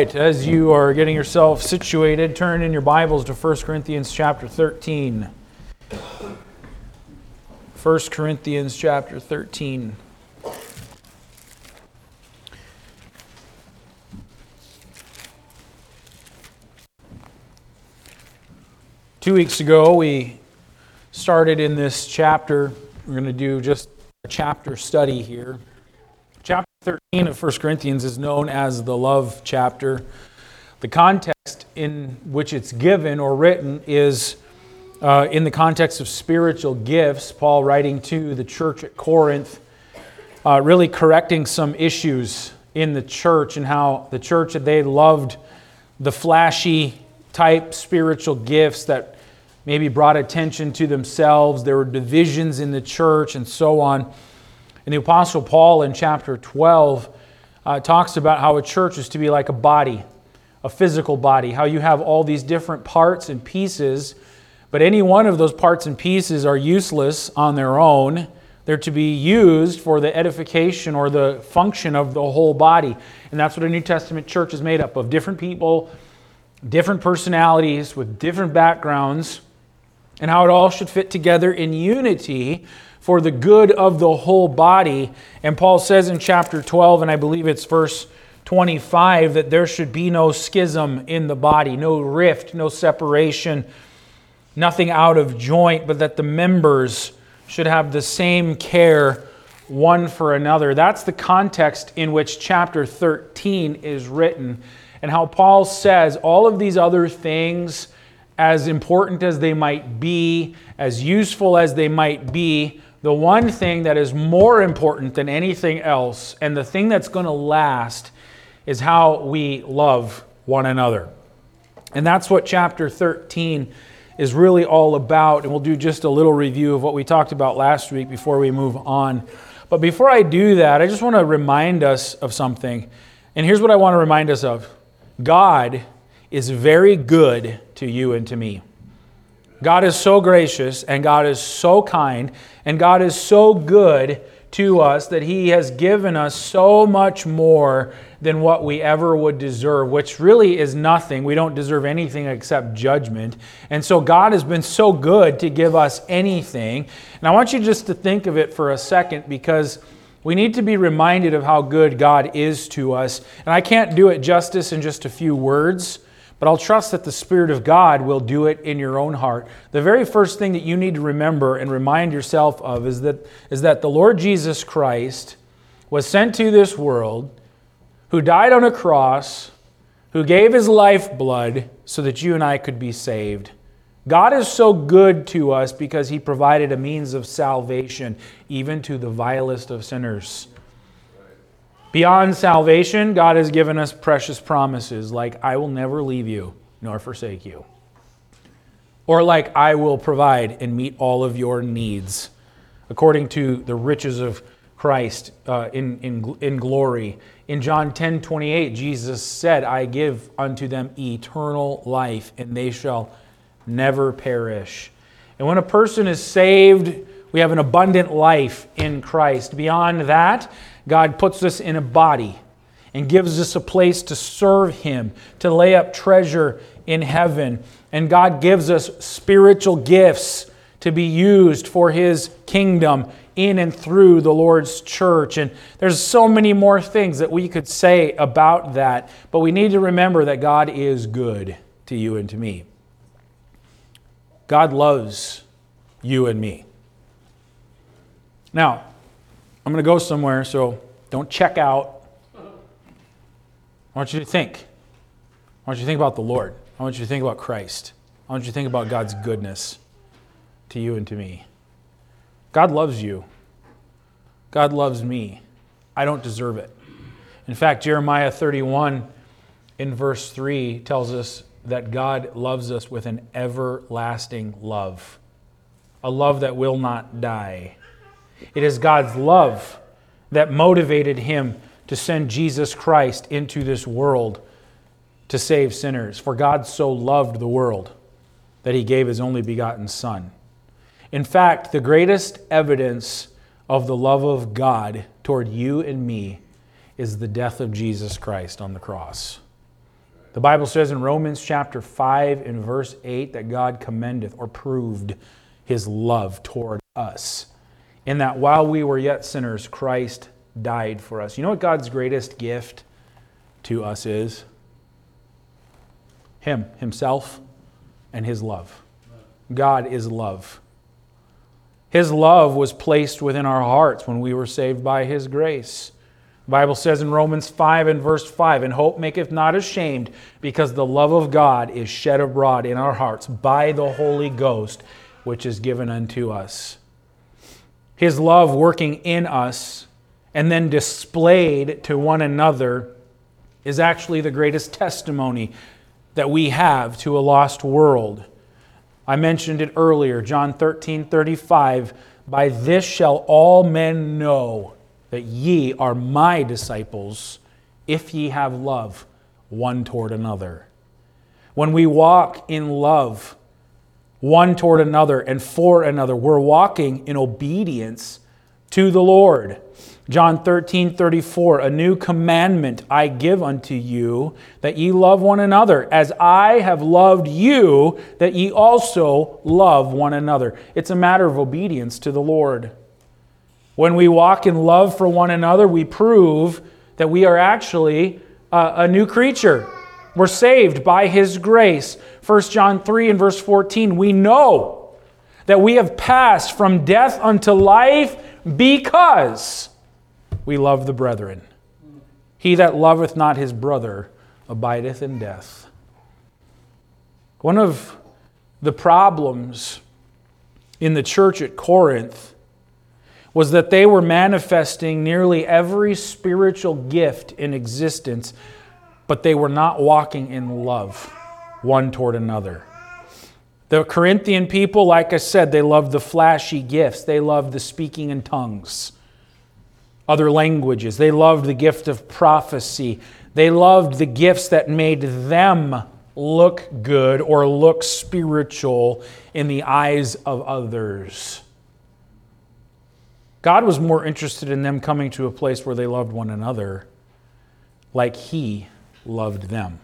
As you are getting yourself situated, turn in your Bibles to 1 Corinthians chapter 13. 1 Corinthians chapter 13. Two weeks ago, we started in this chapter. We're going to do just a chapter study here. Chapter 13 of 1 Corinthians is known as the love chapter. The context in which it's given or written is uh, in the context of spiritual gifts. Paul writing to the church at Corinth, uh, really correcting some issues in the church and how the church they loved the flashy type spiritual gifts that maybe brought attention to themselves. There were divisions in the church and so on. And the Apostle Paul in chapter 12 uh, talks about how a church is to be like a body, a physical body, how you have all these different parts and pieces, but any one of those parts and pieces are useless on their own. They're to be used for the edification or the function of the whole body. And that's what a New Testament church is made up of different people, different personalities with different backgrounds, and how it all should fit together in unity for the good of the whole body. And Paul says in chapter 12, and I believe it's verse 25, that there should be no schism in the body, no rift, no separation, nothing out of joint, but that the members should have the same care one for another. That's the context in which chapter 13 is written, and how Paul says all of these other things, as important as they might be, as useful as they might be, the one thing that is more important than anything else, and the thing that's going to last, is how we love one another. And that's what chapter 13 is really all about. And we'll do just a little review of what we talked about last week before we move on. But before I do that, I just want to remind us of something. And here's what I want to remind us of God is very good to you and to me. God is so gracious and God is so kind and God is so good to us that He has given us so much more than what we ever would deserve, which really is nothing. We don't deserve anything except judgment. And so God has been so good to give us anything. And I want you just to think of it for a second because we need to be reminded of how good God is to us. And I can't do it justice in just a few words. But I'll trust that the Spirit of God will do it in your own heart. The very first thing that you need to remember and remind yourself of is that, is that the Lord Jesus Christ was sent to this world, who died on a cross, who gave his lifeblood so that you and I could be saved. God is so good to us because he provided a means of salvation even to the vilest of sinners. Beyond salvation, God has given us precious promises like, I will never leave you nor forsake you. Or like, I will provide and meet all of your needs according to the riches of Christ uh, in, in, in glory. In John 10 28, Jesus said, I give unto them eternal life, and they shall never perish. And when a person is saved, we have an abundant life in Christ. Beyond that, God puts us in a body and gives us a place to serve Him, to lay up treasure in heaven. And God gives us spiritual gifts to be used for His kingdom in and through the Lord's church. And there's so many more things that we could say about that, but we need to remember that God is good to you and to me. God loves you and me. Now, I'm going to go somewhere, so don't check out. I want you to think. I want you to think about the Lord. I want you to think about Christ. I want you to think about God's goodness to you and to me. God loves you. God loves me. I don't deserve it. In fact, Jeremiah 31 in verse 3 tells us that God loves us with an everlasting love, a love that will not die. It is God's love that motivated him to send Jesus Christ into this world to save sinners. For God so loved the world that he gave his only begotten Son. In fact, the greatest evidence of the love of God toward you and me is the death of Jesus Christ on the cross. The Bible says in Romans chapter 5 and verse 8 that God commendeth or proved his love toward us. In that while we were yet sinners, Christ died for us. You know what God's greatest gift to us is? Him, Himself, and His love. God is love. His love was placed within our hearts when we were saved by His grace. The Bible says in Romans 5 and verse 5, And hope maketh not ashamed, because the love of God is shed abroad in our hearts by the Holy Ghost, which is given unto us. His love working in us and then displayed to one another is actually the greatest testimony that we have to a lost world. I mentioned it earlier, John 13 35. By this shall all men know that ye are my disciples, if ye have love one toward another. When we walk in love one toward another and for another, we're walking in obedience to the Lord. John 13, 34, a new commandment I give unto you, that ye love one another, as I have loved you, that ye also love one another. It's a matter of obedience to the Lord. When we walk in love for one another, we prove that we are actually a, a new creature. We're saved by His grace. 1 John 3 and verse 14, we know that we have passed from death unto life because we love the brethren. He that loveth not his brother abideth in death. One of the problems in the church at Corinth was that they were manifesting nearly every spiritual gift in existence, but they were not walking in love one toward another. The Corinthian people, like I said, they loved the flashy gifts. They loved the speaking in tongues, other languages. They loved the gift of prophecy. They loved the gifts that made them look good or look spiritual in the eyes of others. God was more interested in them coming to a place where they loved one another like He loved them.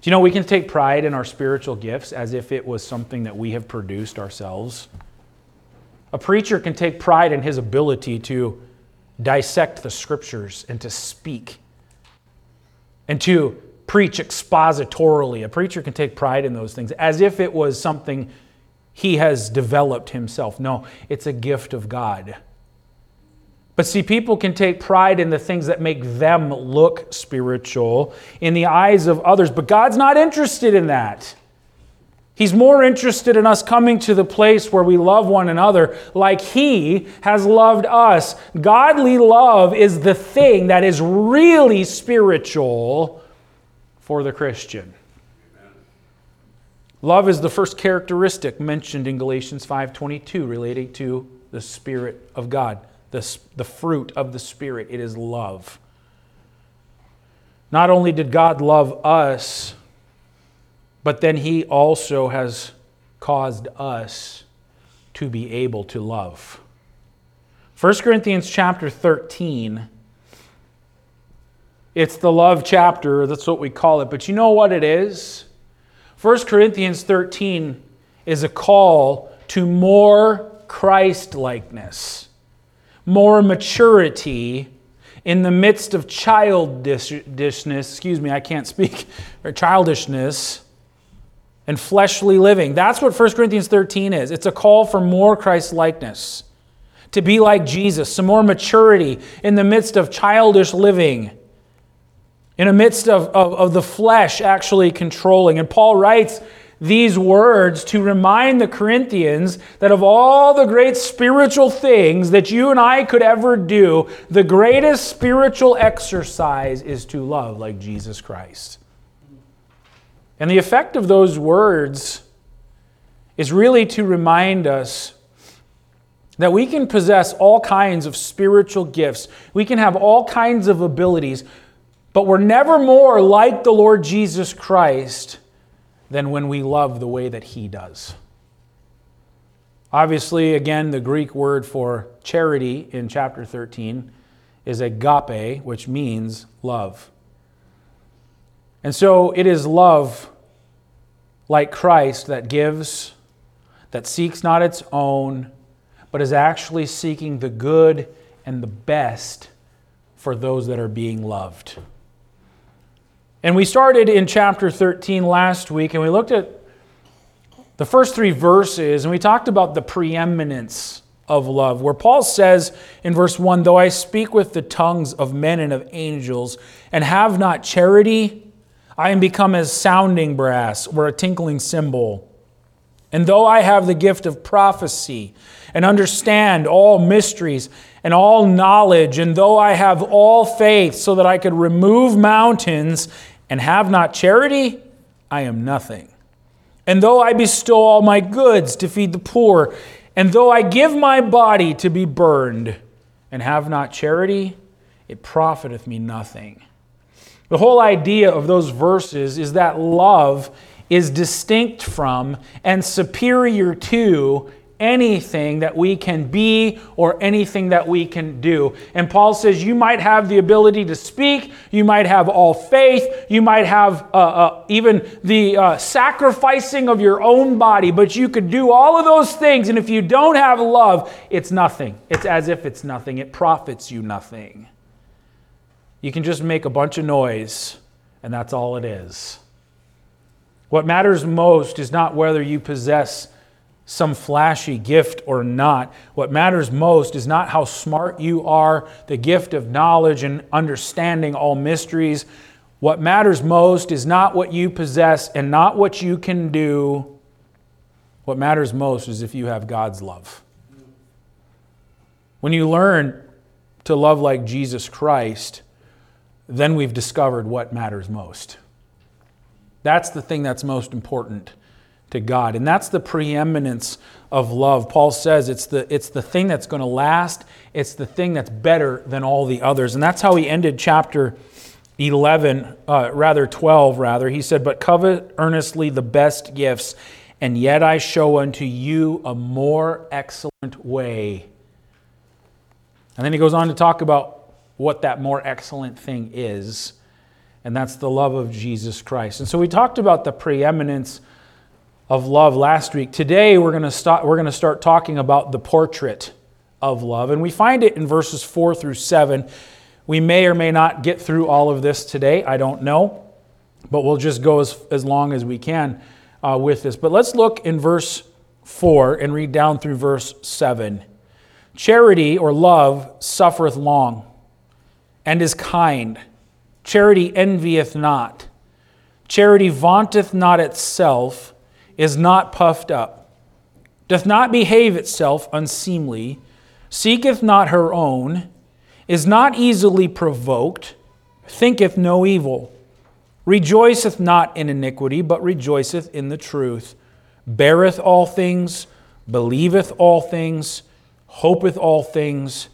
Do you know we can take pride in our spiritual gifts as if it was something that we have produced ourselves? A preacher can take pride in his ability to dissect the scriptures and to speak and to preach expositorily. A preacher can take pride in those things as if it was something he has developed himself. No, it's a gift of God. But see, people can take pride in the things that make them look spiritual in the eyes of others, but God's not interested in that. He's more interested in us coming to the place where we love one another like He has loved us. Godly love is the thing that is really spiritual for the Christian. Love is the first characteristic mentioned in Galatians 5:22 relating to the spirit of God the, the fruit of the Spirit. It is love. Not only did God love us, but then He also has caused us to be able to love. 1 Corinthians chapter 13. It's the love chapter, that's what we call it. But you know what it is? 1 Corinthians 13 is a call to more Christ likeness more maturity in the midst of childishness, excuse me, I can't speak, or childishness and fleshly living. That's what 1 Corinthians 13 is. It's a call for more Christ likeness, to be like Jesus, some more maturity in the midst of childish living, in the midst of, of, of the flesh actually controlling. And Paul writes, these words to remind the Corinthians that of all the great spiritual things that you and I could ever do, the greatest spiritual exercise is to love like Jesus Christ. And the effect of those words is really to remind us that we can possess all kinds of spiritual gifts, we can have all kinds of abilities, but we're never more like the Lord Jesus Christ than when we love the way that He does. Obviously, again, the Greek word for charity in chapter 13 is agape, which means love. And so it is love like Christ that gives, that seeks not its own, but is actually seeking the good and the best for those that are being loved. And we started in chapter 13 last week, and we looked at the first three verses, and we talked about the preeminence of love, where Paul says in verse 1 Though I speak with the tongues of men and of angels, and have not charity, I am become as sounding brass or a tinkling cymbal. And though I have the gift of prophecy and understand all mysteries and all knowledge, and though I have all faith so that I could remove mountains and have not charity, I am nothing. And though I bestow all my goods to feed the poor, and though I give my body to be burned and have not charity, it profiteth me nothing. The whole idea of those verses is that love is distinct from and superior to anything that we can be or anything that we can do. And Paul says you might have the ability to speak, you might have all faith, you might have uh, uh, even the uh, sacrificing of your own body, but you could do all of those things. And if you don't have love, it's nothing. It's as if it's nothing, it profits you nothing. You can just make a bunch of noise, and that's all it is. What matters most is not whether you possess some flashy gift or not. What matters most is not how smart you are, the gift of knowledge and understanding all mysteries. What matters most is not what you possess and not what you can do. What matters most is if you have God's love. When you learn to love like Jesus Christ, then we've discovered what matters most. That's the thing that's most important to God. And that's the preeminence of love. Paul says it's the, it's the thing that's going to last, it's the thing that's better than all the others. And that's how he ended chapter 11, uh, rather 12, rather. He said, But covet earnestly the best gifts, and yet I show unto you a more excellent way. And then he goes on to talk about what that more excellent thing is, and that's the love of Jesus Christ. And so we talked about the preeminence of love last week. Today we're going to start we're going to start talking about the portrait of love and we find it in verses 4 through 7. We may or may not get through all of this today, I don't know, but we'll just go as, as long as we can uh, with this. But let's look in verse 4 and read down through verse 7. Charity or love suffereth long and is kind. Charity envieth not. Charity vaunteth not itself is not puffed up, doth not behave itself unseemly, seeketh not her own, is not easily provoked, thinketh no evil, rejoiceth not in iniquity, but rejoiceth in the truth, beareth all things, believeth all things, hopeth all things,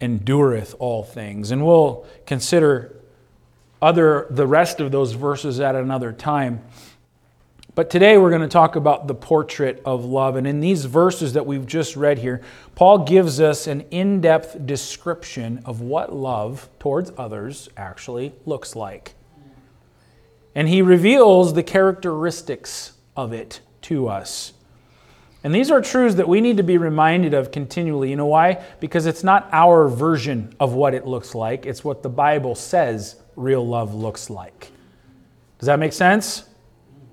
endureth all things. And we'll consider other the rest of those verses at another time. But today we're going to talk about the portrait of love. And in these verses that we've just read here, Paul gives us an in depth description of what love towards others actually looks like. And he reveals the characteristics of it to us. And these are truths that we need to be reminded of continually. You know why? Because it's not our version of what it looks like, it's what the Bible says real love looks like. Does that make sense?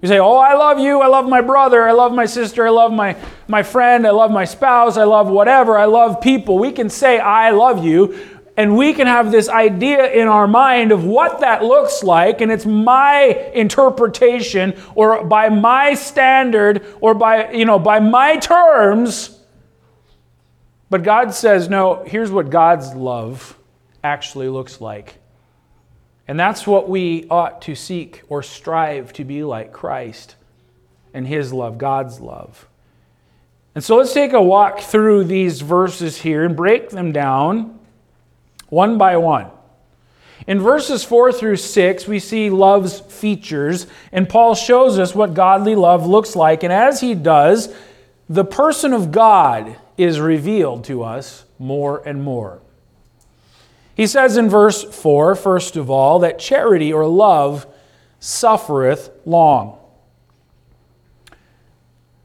You say, Oh, I love you. I love my brother. I love my sister. I love my, my friend. I love my spouse. I love whatever. I love people. We can say, I love you. And we can have this idea in our mind of what that looks like. And it's my interpretation or by my standard or by, you know, by my terms. But God says, no, here's what God's love actually looks like. And that's what we ought to seek or strive to be like Christ and His love, God's love. And so let's take a walk through these verses here and break them down one by one. In verses 4 through 6, we see love's features, and Paul shows us what godly love looks like. And as he does, the person of God is revealed to us more and more. He says in verse 4, first of all, that charity or love suffereth long.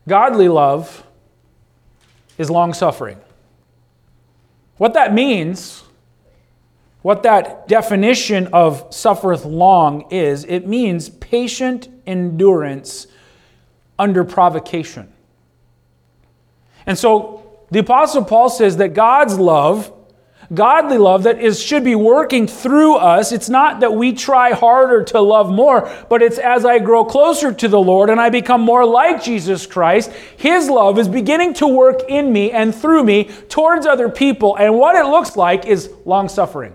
Godly love is long suffering. What that means, what that definition of suffereth long is, it means patient endurance under provocation. And so the Apostle Paul says that God's love godly love that is should be working through us. It's not that we try harder to love more but it's as i grow closer to the lord and i become more like jesus christ his love is beginning to work in me and through me towards other people. And what it looks like is long suffering.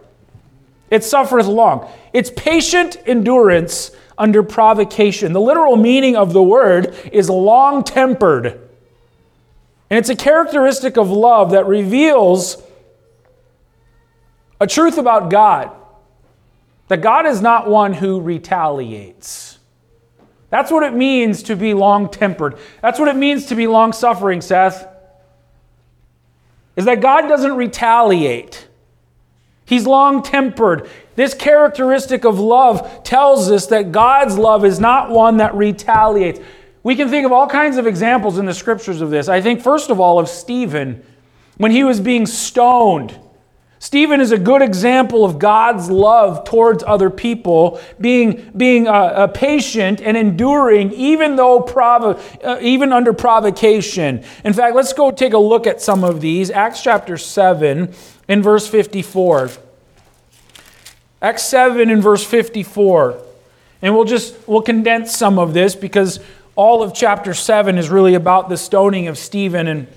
It suffers long. It's patient endurance under provocation. The literal meaning of the word is long tempered and it's a characteristic of love that reveals a truth about God that God is not one who retaliates. That's what it means to be long tempered. That's what it means to be long suffering, Seth. Is that God doesn't retaliate. He's long tempered. This characteristic of love tells us that God's love is not one that retaliates. We can think of all kinds of examples in the scriptures of this. I think, first of all, of Stephen when he was being stoned. Stephen is a good example of God's love towards other people, being, being uh, uh, patient and enduring even though provo- uh, even under provocation. In fact, let's go take a look at some of these. Acts chapter 7 in verse 54. Acts 7 in verse 54. And we'll just we'll condense some of this because all of chapter 7 is really about the stoning of Stephen and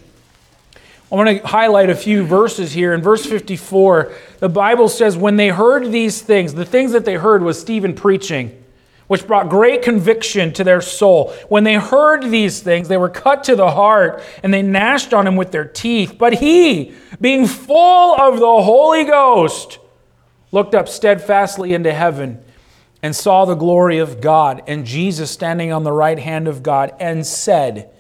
I want to highlight a few verses here. In verse 54, the Bible says, When they heard these things, the things that they heard was Stephen preaching, which brought great conviction to their soul. When they heard these things, they were cut to the heart, and they gnashed on him with their teeth. But he, being full of the Holy Ghost, looked up steadfastly into heaven and saw the glory of God and Jesus standing on the right hand of God, and said,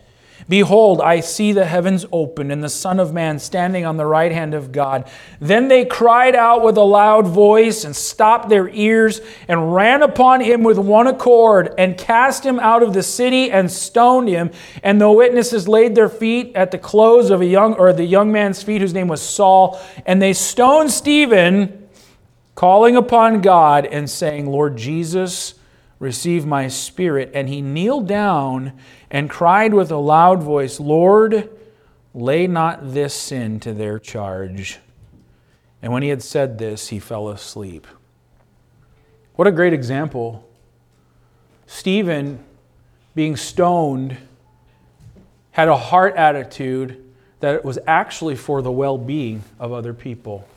Behold, I see the heavens open and the Son of Man standing on the right hand of God. Then they cried out with a loud voice and stopped their ears and ran upon him with one accord and cast him out of the city and stoned him. And the witnesses laid their feet at the close of a young or the young man's feet whose name was Saul, and they stoned Stephen, calling upon God and saying, Lord Jesus, receive my spirit. And he kneeled down and cried with a loud voice, Lord, lay not this sin to their charge. And when he had said this, he fell asleep. What a great example. Stephen, being stoned, had a heart attitude that it was actually for the well being of other people.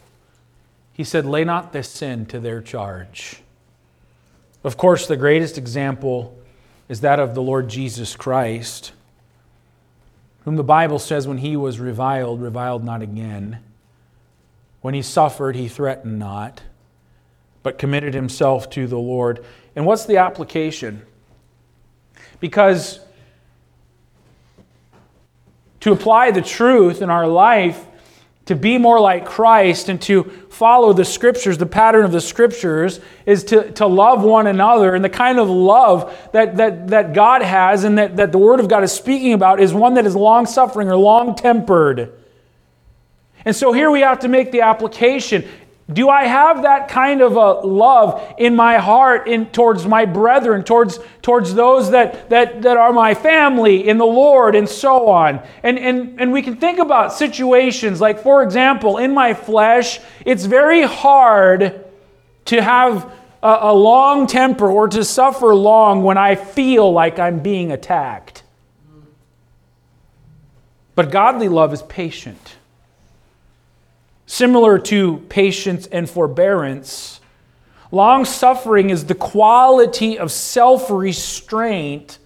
He said, Lay not this sin to their charge. Of course, the greatest example is that of the Lord Jesus Christ, whom the Bible says when he was reviled, reviled not again. When he suffered, he threatened not, but committed himself to the Lord. And what's the application? Because to apply the truth in our life, to be more like Christ and to follow the scriptures, the pattern of the scriptures, is to, to love one another. And the kind of love that, that, that God has and that, that the Word of God is speaking about is one that is long suffering or long tempered. And so here we have to make the application. Do I have that kind of a love in my heart in, towards my brethren, towards, towards those that, that, that are my family in the Lord, and so on? And, and, and we can think about situations like, for example, in my flesh, it's very hard to have a, a long temper or to suffer long when I feel like I'm being attacked. But godly love is patient. Similar to patience and forbearance, long suffering is the quality of self restraint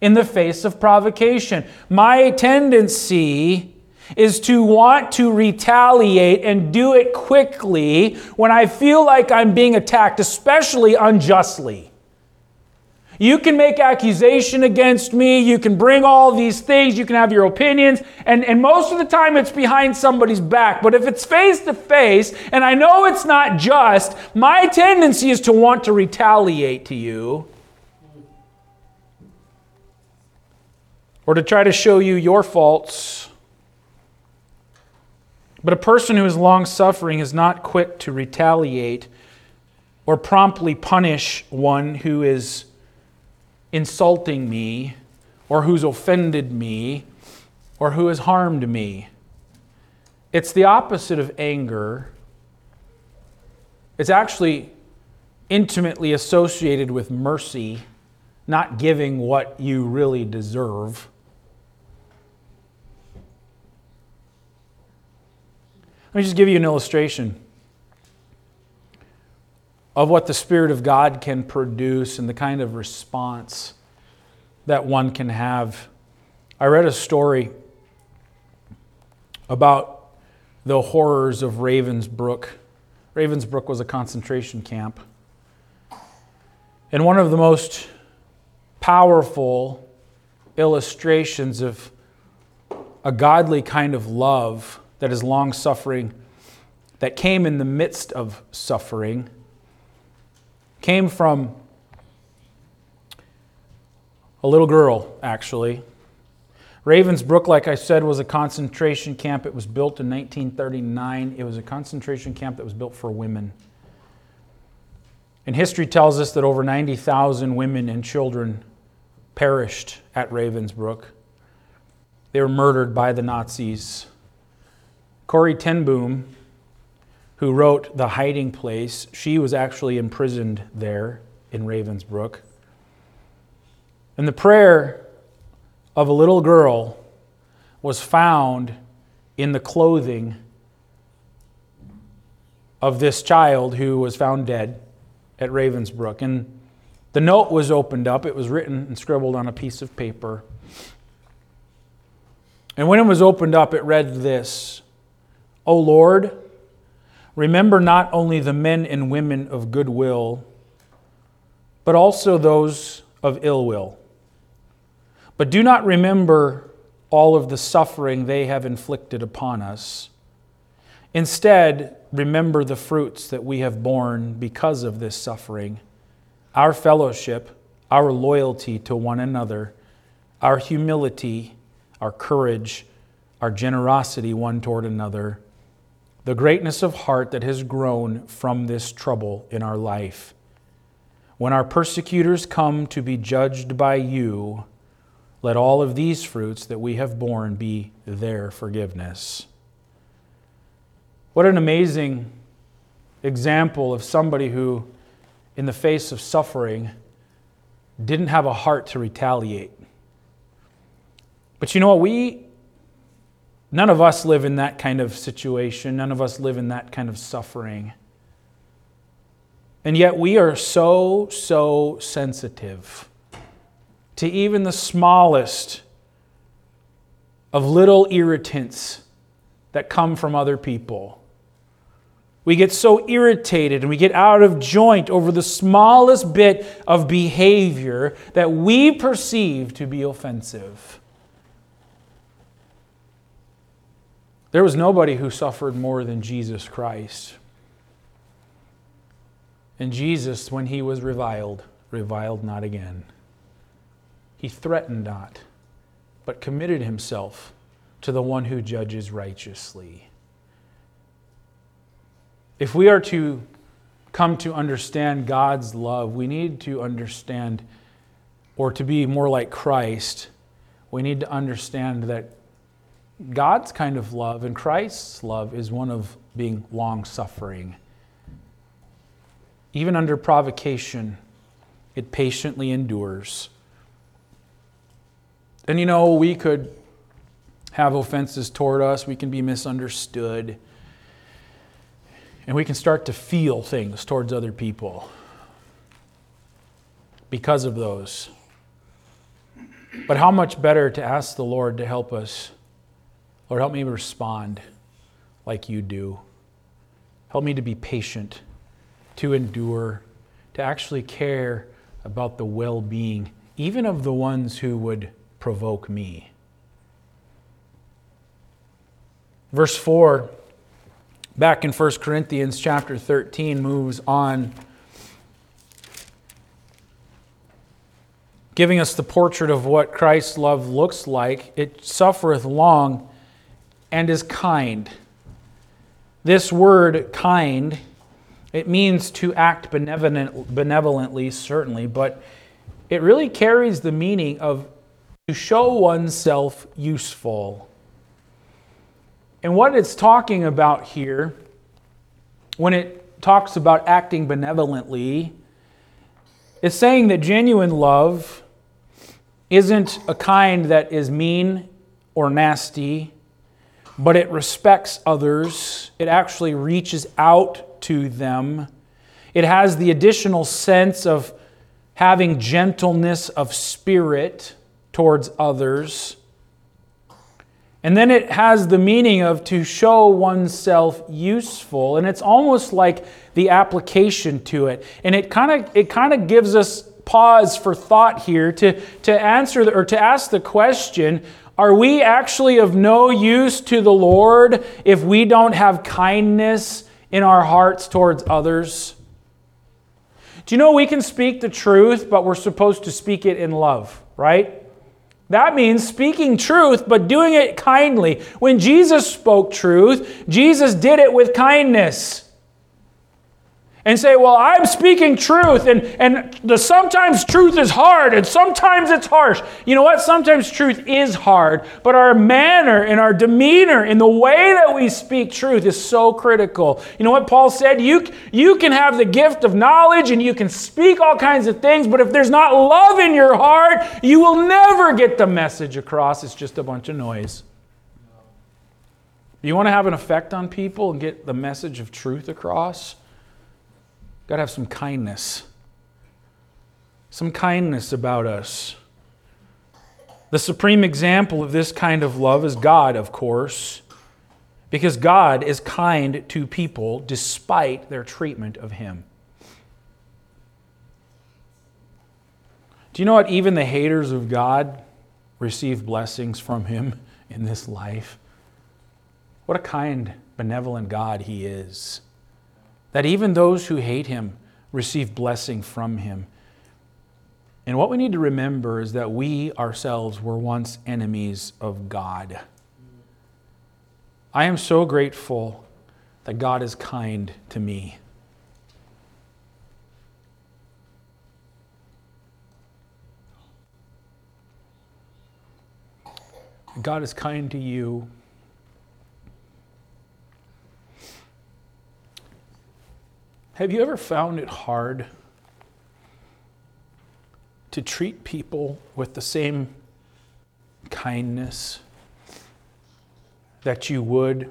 in the face of provocation. My tendency is to want to retaliate and do it quickly when I feel like I'm being attacked, especially unjustly. You can make accusation against me. You can bring all these things. You can have your opinions. And, and most of the time it's behind somebody's back. But if it's face to face, and I know it's not just, my tendency is to want to retaliate to you or to try to show you your faults. But a person who is long suffering is not quick to retaliate or promptly punish one who is insulting me or who's offended me or who has harmed me. It's the opposite of anger. It's actually intimately associated with mercy, not giving what you really deserve. Let me just give you an illustration of what the Spirit of God can produce and the kind of response that one can have. I read a story about the horrors of Ravensbrück. Ravensbrück was a concentration camp. And one of the most powerful illustrations of a godly kind of love that is long suffering, that came in the midst of suffering, came from a little girl, actually. Ravensbrück, like I said, was a concentration camp. It was built in 1939. It was a concentration camp that was built for women. And history tells us that over 90,000 women and children perished at Ravensbrück. They were murdered by the Nazis. Corrie ten Boom, who wrote The Hiding Place, she was actually imprisoned there in Ravensbrück. And the prayer of a little girl was found in the clothing of this child who was found dead at Ravensbrück. And the note was opened up, it was written and scribbled on a piece of paper. And when it was opened up, it read this O Lord, remember not only the men and women of goodwill, but also those of ill will. But do not remember all of the suffering they have inflicted upon us. Instead, remember the fruits that we have borne because of this suffering our fellowship, our loyalty to one another, our humility, our courage, our generosity one toward another, the greatness of heart that has grown from this trouble in our life. When our persecutors come to be judged by you, let all of these fruits that we have borne be their forgiveness. What an amazing example of somebody who, in the face of suffering, didn't have a heart to retaliate. But you know what? We, none of us live in that kind of situation. None of us live in that kind of suffering. And yet we are so, so sensitive to even the smallest of little irritants that come from other people. We get so irritated and we get out of joint over the smallest bit of behavior that we perceive to be offensive. There was nobody who suffered more than Jesus Christ. And Jesus, when he was reviled, reviled not again. He threatened not, but committed himself to the one who judges righteously. If we are to come to understand God's love, we need to understand, or to be more like Christ, we need to understand that God's kind of love and Christ's love is one of being long suffering. Even under provocation, it patiently endures. And you know, we could have offenses toward us, we can be misunderstood, and we can start to feel things towards other people because of those. But how much better to ask the Lord to help us? Lord, help me respond like you do. Help me to be patient, to endure, to actually care about the well being, even of the ones who would provoke me. Verse 4, back in 1 Corinthians chapter 13, moves on giving us the portrait of what Christ's love looks like. It suffereth long and is kind. This word kind, it means to act benevolent, benevolently, certainly, but it really carries the meaning of to show oneself useful. And what it's talking about here, when it talks about acting benevolently, is saying that genuine love isn't a kind that is mean or nasty but it respects others. It actually reaches out to them. It has the additional sense of having gentleness of spirit towards others. And then it has the meaning of to show oneself useful. And it's almost like the application to it. And it kind of it kind of gives us pause for thought here to, to answer the, or to ask the question are we actually of no use to the Lord if we don't have kindness in our hearts towards others? Do you know we can speak the truth, but we're supposed to speak it in love, right? That means speaking truth, but doing it kindly. When Jesus spoke truth, Jesus did it with kindness and say, Well, I'm speaking truth, and, and the, sometimes truth is hard, and sometimes it's harsh. You know what? Sometimes truth is hard, but our manner and our demeanor and the way that we speak truth is so critical. You know what Paul said? You, you can have the gift of knowledge and you can speak all kinds of things, but if there's not love in your heart, you will never get the message across. It's just a bunch of noise. You want to have an effect on people and get the message of truth across? Got to have some kindness. Some kindness about us. The supreme example of this kind of love is God, of course, because God is kind to people despite their treatment of Him. Do you know what? Even the haters of God receive blessings from Him in this life. What a kind, benevolent God He is that even those who hate him receive blessing from him. And what we need to remember is that we ourselves were once enemies of God. I am so grateful that God is kind to me. God is kind to you. Have you ever found it hard to treat people with the same kindness that you would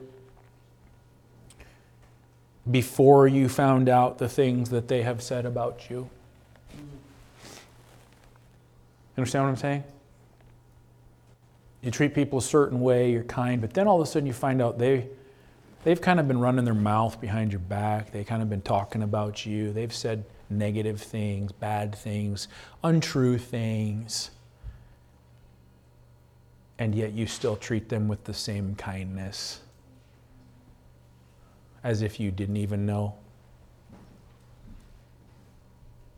before you found out the things that they have said about you? Understand what I'm saying? You treat people a certain way, you're kind, but then all of a sudden you find out they they've kind of been running their mouth behind your back. They've kind of been talking about you. They've said negative things, bad things, untrue things. And yet you still treat them with the same kindness as if you didn't even know.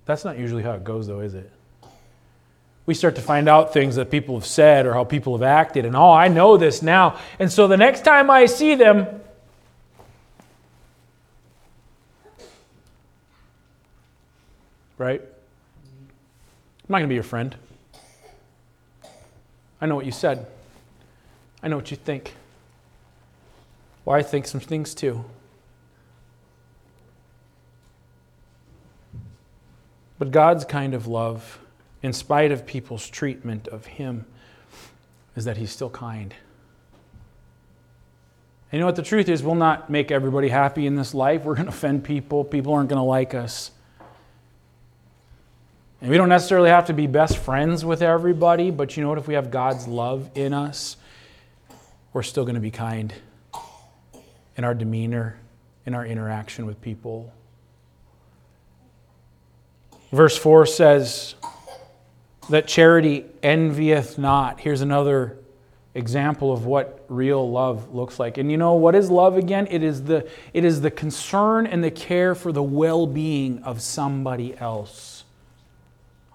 That's not usually how it goes, though, is it? We start to find out things that people have said or how people have acted, and oh, I know this now. And so the next time I see them, right? I'm not going to be your friend. I know what you said. I know what you think. Well, I think some things too. But God's kind of love, in spite of people's treatment of Him, is that He's still kind. And you know what the truth is? We'll not make everybody happy in this life. We're going to offend people. People aren't going to like us. And we don't necessarily have to be best friends with everybody, but you know what? If we have God's love in us, we're still going to be kind in our demeanor, in our interaction with people. Verse 4 says that charity envieth not. Here's another example of what real love looks like. And you know what is love again? It is the, it is the concern and the care for the well being of somebody else.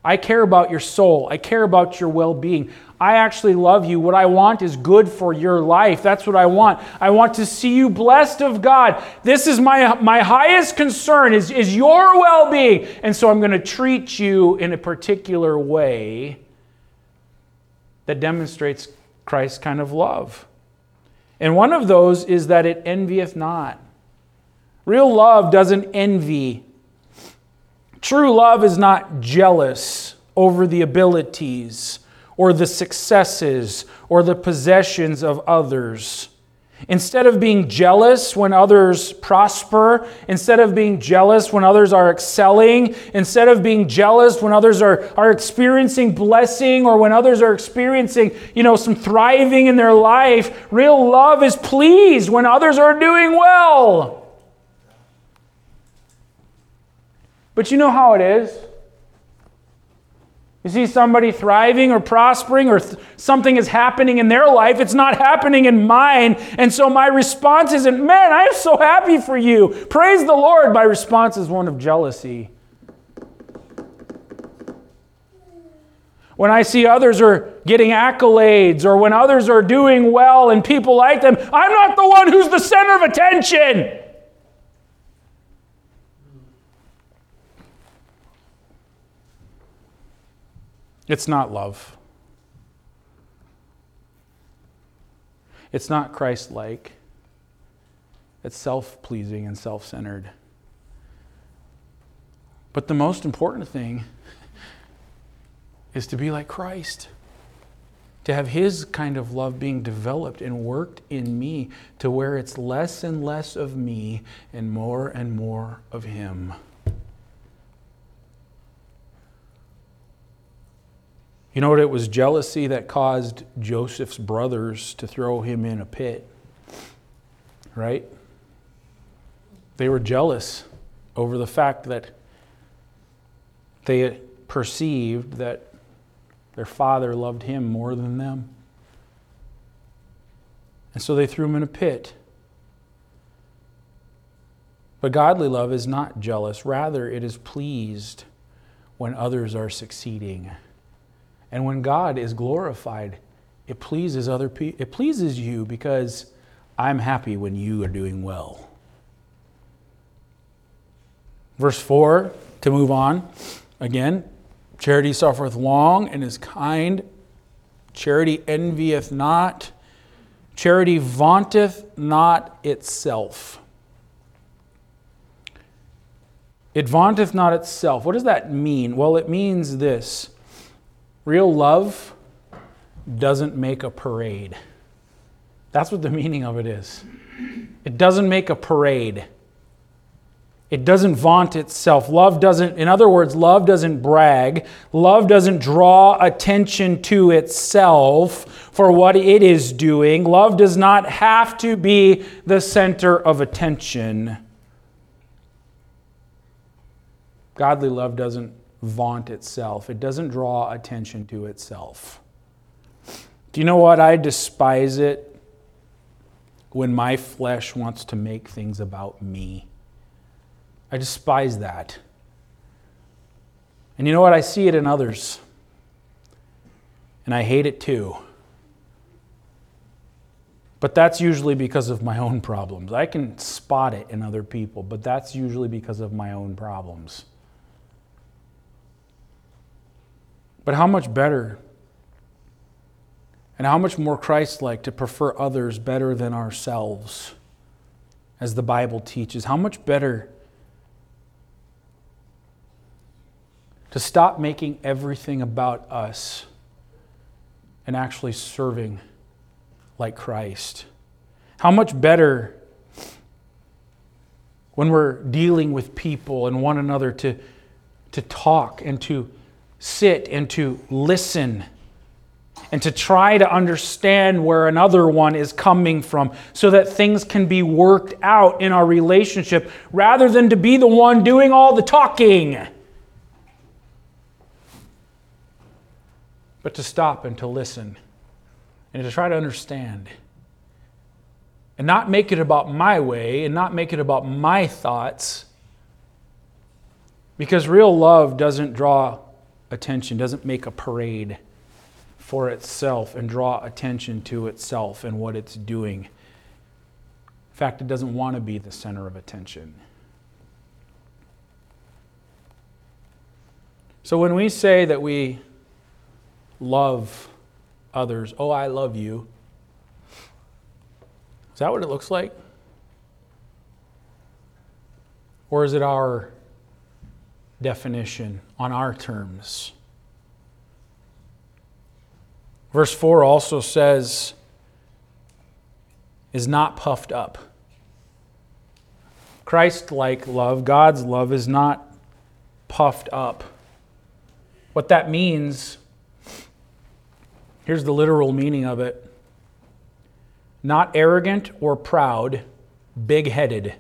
I care about your soul. I care about your well being. I actually love you. What I want is good for your life. That's what I want. I want to see you blessed of God. This is my, my highest concern is, is your well-being. And so I'm going to treat you in a particular way that demonstrates Christ's kind of love. And one of those is that it envieth not. Real love doesn't envy. True love is not jealous over the abilities or the successes or the possessions of others. Instead of being jealous when others prosper, instead of being jealous when others are excelling, instead of being jealous when others are, are experiencing blessing or when others are experiencing, you know, some thriving in their life, real love is pleased when others are doing well. But you know how it is? You see somebody thriving or prospering or th- something is happening in their life, it's not happening in mine. And so my response isn't, man, I'm so happy for you. Praise the Lord. My response is one of jealousy. When I see others are getting accolades or when others are doing well and people like them, I'm not the one who's the center of attention. It's not love. It's not Christ like. It's self pleasing and self centered. But the most important thing is to be like Christ, to have His kind of love being developed and worked in me to where it's less and less of me and more and more of Him. You know what? It was jealousy that caused Joseph's brothers to throw him in a pit. Right? They were jealous over the fact that they perceived that their father loved him more than them. And so they threw him in a pit. But godly love is not jealous, rather, it is pleased when others are succeeding. And when God is glorified, it pleases other people. It pleases you because I'm happy when you are doing well. Verse 4, to move on. Again, charity suffereth long and is kind. Charity envieth not. Charity vaunteth not itself. It vaunteth not itself. What does that mean? Well, it means this Real love doesn't make a parade. That's what the meaning of it is. It doesn't make a parade. It doesn't vaunt itself. Love doesn't, in other words, love doesn't brag. Love doesn't draw attention to itself for what it is doing. Love does not have to be the center of attention. Godly love doesn't vaunt itself, it doesn't draw attention to itself. Do you know what? I despise it when my flesh wants to make things about me. I despise that. And you know what? I see it in others. And I hate it too. But that's usually because of my own problems. I can spot it in other people, but that's usually because of my own problems. But how much better and how much more Christ like to prefer others better than ourselves, as the Bible teaches? How much better to stop making everything about us and actually serving like Christ? How much better when we're dealing with people and one another to, to talk and to sit and to listen and to try to understand where another one is coming from so that things can be worked out in our relationship rather than to be the one doing all the talking. But to stop and to listen and to try to understand and not make it about my way and not make it about my thoughts because real love doesn't draw attention, doesn't make a parade for itself and draw attention to itself and what it's doing. In fact, it doesn't want to be the center of attention. So when we say that we love others, oh, I love you, is that what it looks like? Or is it our definition on our terms? Verse 4 also says, is not puffed up. Christ like love, God's love, is not puffed up. What that means, here's the literal meaning of it not arrogant or proud, big headed.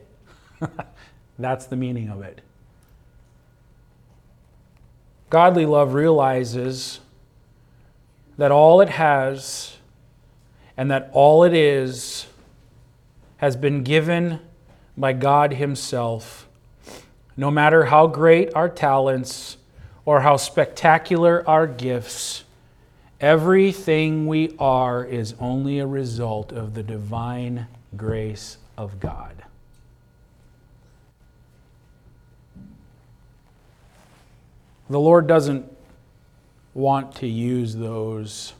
That's the meaning of it. Godly love realizes that all it has and that all it is has been given by God Himself. No matter how great our talents or how spectacular our gifts, everything we are is only a result of the divine grace of God. The Lord doesn't want to use those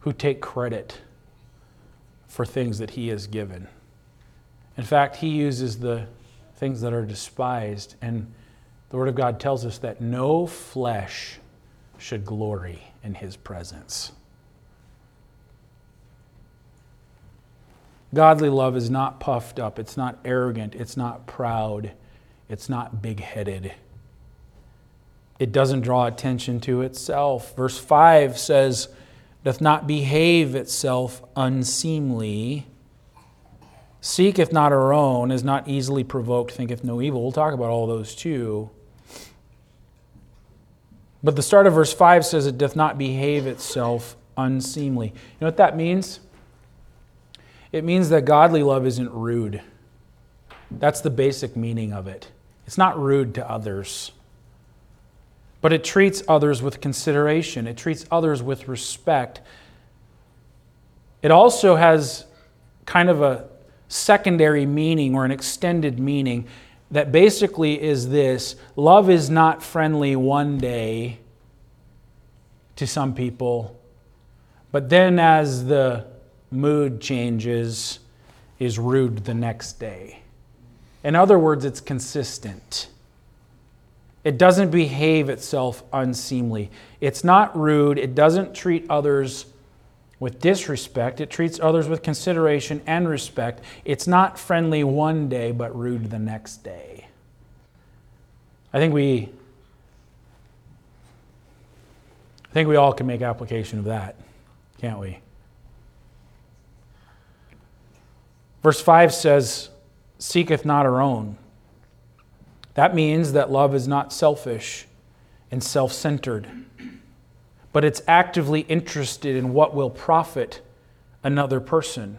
who take credit for things that He has given. In fact, He uses the things that are despised, and the Word of God tells us that no flesh should glory in His presence. Godly love is not puffed up, it's not arrogant, it's not proud, it's not big headed it doesn't draw attention to itself. Verse 5 says, doth not behave itself unseemly, seeketh not her own, is not easily provoked, thinketh no evil. We'll talk about all those too. But the start of verse 5 says it doth not behave itself unseemly. You know what that means? It means that godly love isn't rude. That's the basic meaning of it. It's not rude to others but it treats others with consideration, it treats others with respect. It also has kind of a secondary meaning or an extended meaning that basically is this love is not friendly one day to some people, but then as the mood changes, is rude the next day. In other words, it's consistent. It doesn't behave itself unseemly. It's not rude. It doesn't treat others with disrespect. It treats others with consideration and respect. It's not friendly one day, but rude the next day. I think we. I think we all can make application of that, can't we? Verse 5 says, Seeketh not her own that means that love is not selfish and self centered, but it's actively interested in what will profit another person.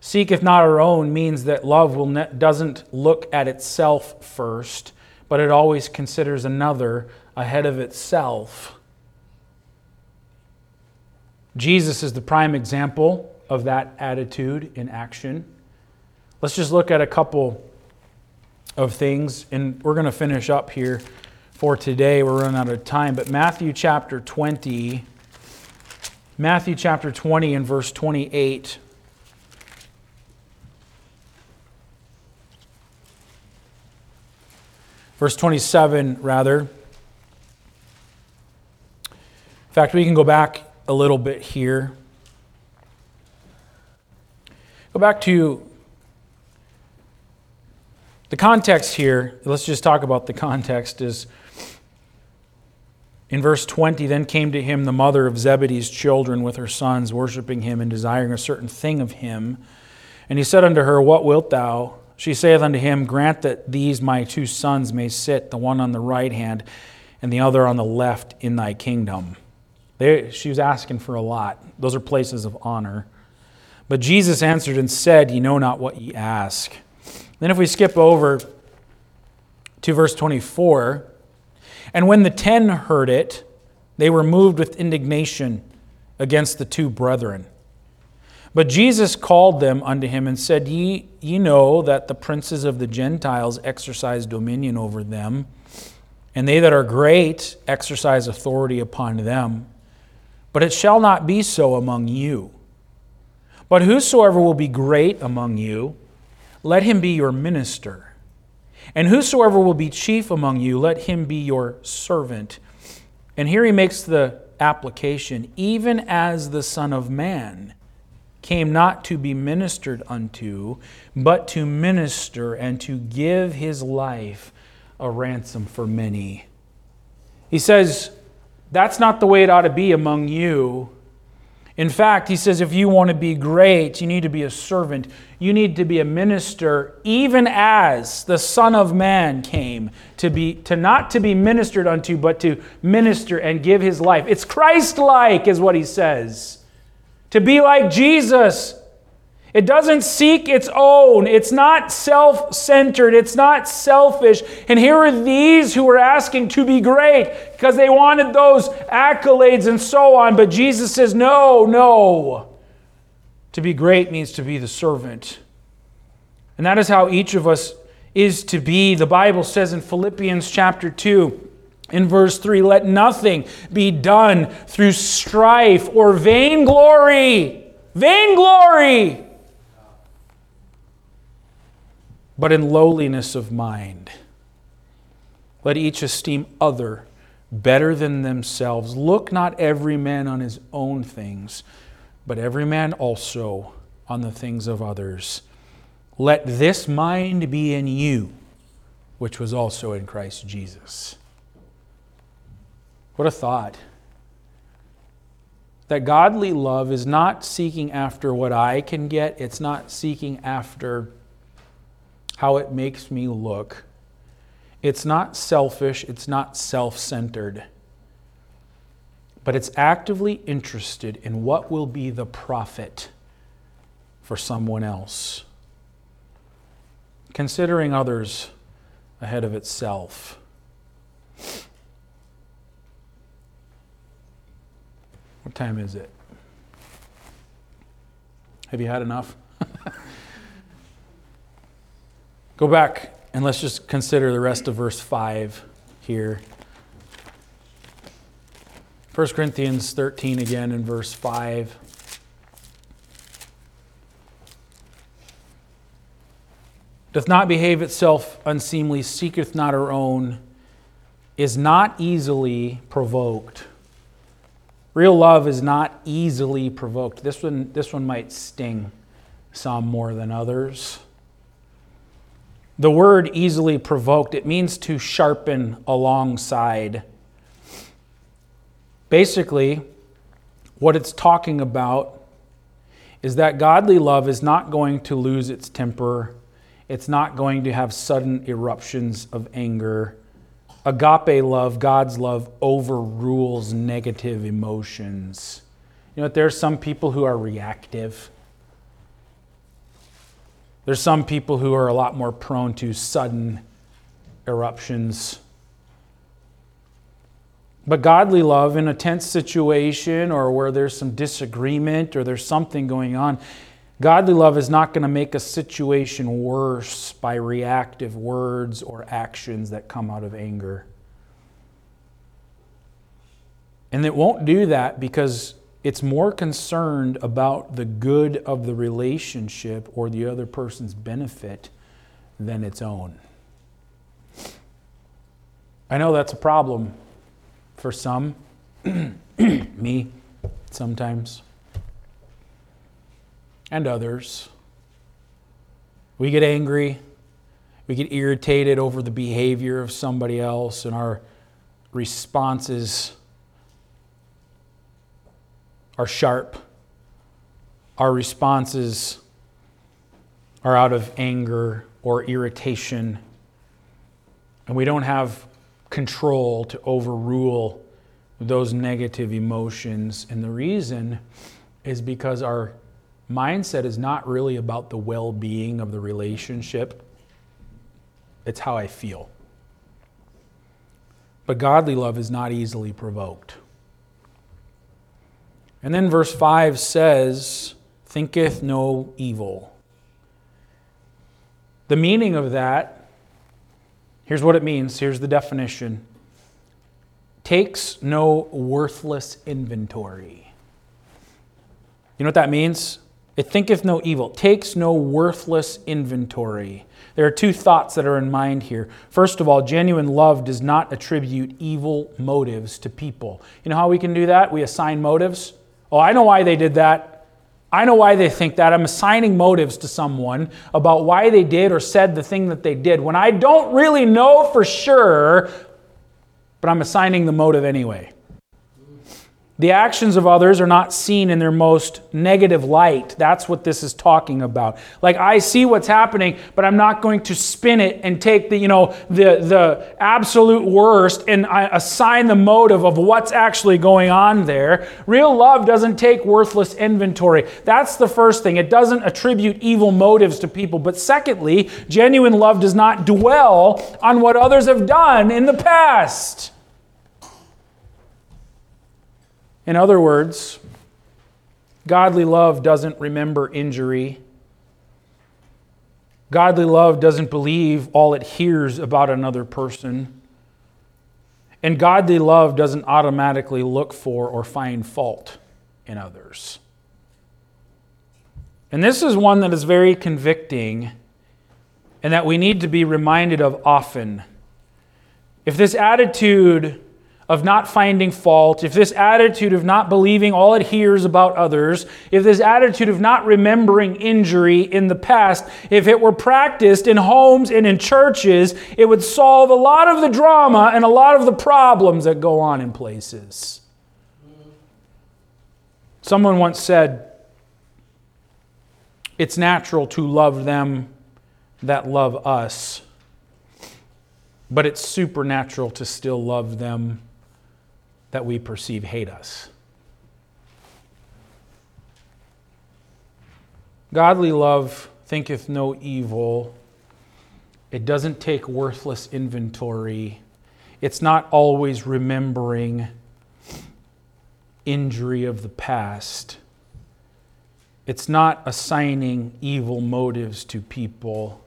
Seek, if not our own means that love will ne- doesn't look at itself first, but it always considers another ahead of itself. Jesus is the prime example of that attitude in action. Let's just look at a couple of things. And we're going to finish up here for today. We're running out of time. But Matthew chapter 20, Matthew chapter 20 and verse 28. Verse 27, rather. In fact, we can go back a little bit here. Go back to the context here, let's just talk about the context, is in verse 20 then came to him the mother of Zebedee's children with her sons, worshiping him and desiring a certain thing of him. And he said unto her, What wilt thou? She saith unto him, Grant that these my two sons may sit, the one on the right hand and the other on the left, in thy kingdom. They, she was asking for a lot. Those are places of honor. But Jesus answered and said, Ye know not what ye ask. Then, if we skip over to verse 24, And when the ten heard it, they were moved with indignation against the two brethren. But Jesus called them unto him and said, Ye, ye know that the princes of the Gentiles exercise dominion over them, and they that are great exercise authority upon them. But it shall not be so among you. But whosoever will be great among you, let him be your minister. And whosoever will be chief among you, let him be your servant. And here he makes the application even as the Son of Man came not to be ministered unto, but to minister and to give his life a ransom for many. He says, That's not the way it ought to be among you. In fact, he says, if you want to be great, you need to be a servant. You need to be a minister, even as the Son of Man came to be to not to be ministered unto, but to minister and give his life. It's Christ-like, is what he says. To be like Jesus, it doesn't seek its own. It's not self centered. It's not selfish. And here are these who were asking to be great because they wanted those accolades and so on. But Jesus says, no, no. To be great means to be the servant. And that is how each of us is to be. The Bible says in Philippians chapter 2, in verse 3, let nothing be done through strife or vainglory. Vainglory but in lowliness of mind. Let each esteem other better than themselves. Look not every man on his own things, but every man also on the things of others. Let this mind be in you, which was also in Christ Jesus. What a thought. That godly love is not seeking after what I can get, it's not seeking after how it makes me look. It's not selfish, it's not self centered, but it's actively interested in what will be the profit for someone else, considering others ahead of itself. What time is it? Have you had enough? Go back and let's just consider the rest of verse 5 here. 1 Corinthians 13 again in verse 5. Doth not behave itself unseemly, seeketh not her own, is not easily provoked. Real love is not easily provoked. This one, this one might sting some more than others. The word easily provoked, it means to sharpen alongside. Basically, what it's talking about is that godly love is not going to lose its temper. It's not going to have sudden eruptions of anger. Agape love, God's love, overrules negative emotions. You know, there are some people who are reactive. There's some people who are a lot more prone to sudden eruptions. But godly love in a tense situation or where there's some disagreement or there's something going on, godly love is not going to make a situation worse by reactive words or actions that come out of anger. And it won't do that because it's more concerned about the good of the relationship or the other person's benefit than its own. I know that's a problem for some, me sometimes, and others. We get angry, we get irritated over the behavior of somebody else, and our responses are sharp. Our responses are out of anger or irritation. And we don't have control to overrule those negative emotions. And the reason is because our mindset is not really about the well being of the relationship, it's how I feel. But godly love is not easily provoked. And then verse 5 says, thinketh no evil. The meaning of that, here's what it means. Here's the definition takes no worthless inventory. You know what that means? It thinketh no evil, takes no worthless inventory. There are two thoughts that are in mind here. First of all, genuine love does not attribute evil motives to people. You know how we can do that? We assign motives. Oh, I know why they did that. I know why they think that. I'm assigning motives to someone about why they did or said the thing that they did when I don't really know for sure, but I'm assigning the motive anyway. The actions of others are not seen in their most negative light. That's what this is talking about. Like I see what's happening, but I'm not going to spin it and take the, you know, the the absolute worst and I assign the motive of what's actually going on there. Real love doesn't take worthless inventory. That's the first thing. It doesn't attribute evil motives to people. But secondly, genuine love does not dwell on what others have done in the past. In other words, godly love doesn't remember injury. Godly love doesn't believe all it hears about another person. And godly love doesn't automatically look for or find fault in others. And this is one that is very convicting and that we need to be reminded of often. If this attitude of not finding fault, if this attitude of not believing all it hears about others, if this attitude of not remembering injury in the past, if it were practiced in homes and in churches, it would solve a lot of the drama and a lot of the problems that go on in places. Someone once said, It's natural to love them that love us, but it's supernatural to still love them that we perceive hate us. Godly love thinketh no evil. It doesn't take worthless inventory. It's not always remembering injury of the past. It's not assigning evil motives to people.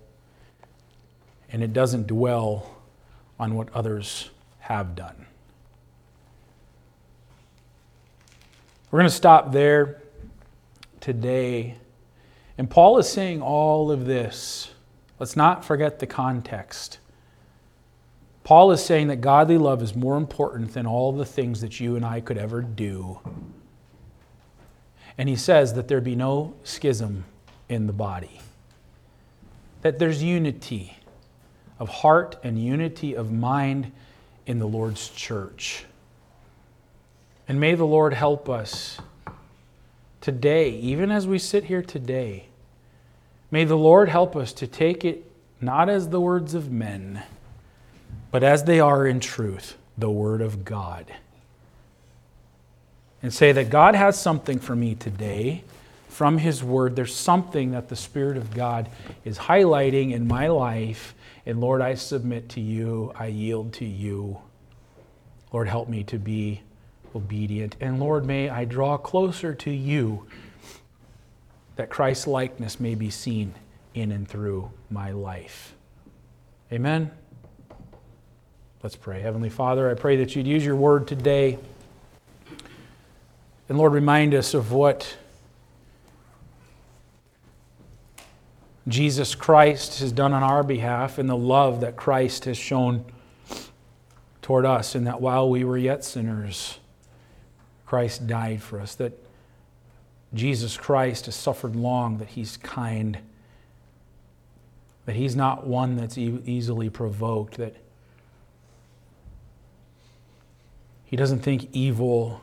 And it doesn't dwell on what others have done. We're going to stop there today. And Paul is saying all of this. Let's not forget the context. Paul is saying that godly love is more important than all the things that you and I could ever do. And he says that there be no schism in the body, that there's unity of heart and unity of mind in the Lord's church. And may the Lord help us today, even as we sit here today. May the Lord help us to take it not as the words of men, but as they are in truth, the Word of God. And say that God has something for me today from His Word. There's something that the Spirit of God is highlighting in my life. And Lord, I submit to you, I yield to you. Lord, help me to be obedient. And Lord, may I draw closer to you that Christ's likeness may be seen in and through my life. Amen. Let's pray. Heavenly Father, I pray that you'd use your word today. And Lord, remind us of what Jesus Christ has done on our behalf and the love that Christ has shown toward us, and that while we were yet sinners, Christ died for us, that Jesus Christ has suffered long, that he's kind, that he's not one that's e- easily provoked, that he doesn't think evil.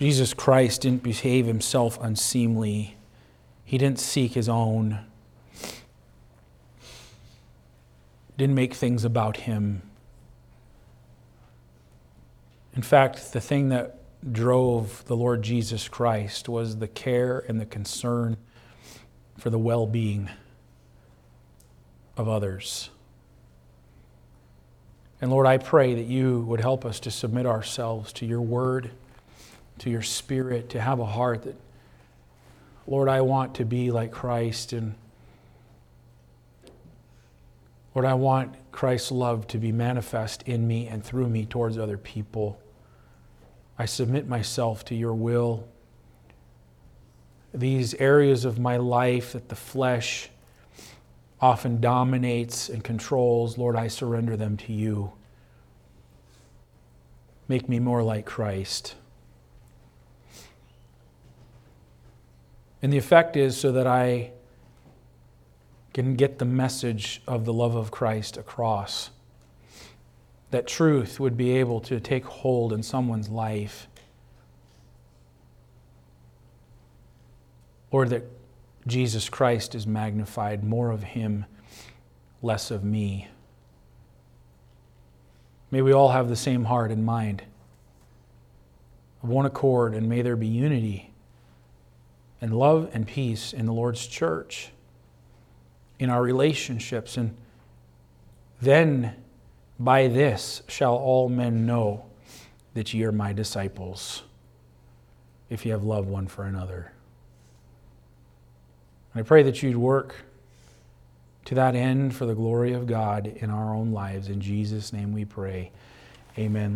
Jesus Christ didn't behave himself unseemly. He didn't seek his own. Didn't make things about him. In fact, the thing that drove the Lord Jesus Christ was the care and the concern for the well being of others. And Lord, I pray that you would help us to submit ourselves to your word, to your spirit, to have a heart that, Lord, I want to be like Christ. And Lord, I want Christ's love to be manifest in me and through me towards other people. I submit myself to your will. These areas of my life that the flesh often dominates and controls, Lord, I surrender them to you. Make me more like Christ. And the effect is so that I can get the message of the love of Christ across. That truth would be able to take hold in someone's life. Or that Jesus Christ is magnified, more of Him, less of me. May we all have the same heart and mind of one accord, and may there be unity and love and peace in the Lord's church, in our relationships. And then by this shall all men know that ye are my disciples, if ye have love one for another. And I pray that you'd work to that end for the glory of God in our own lives. In Jesus' name we pray. Amen.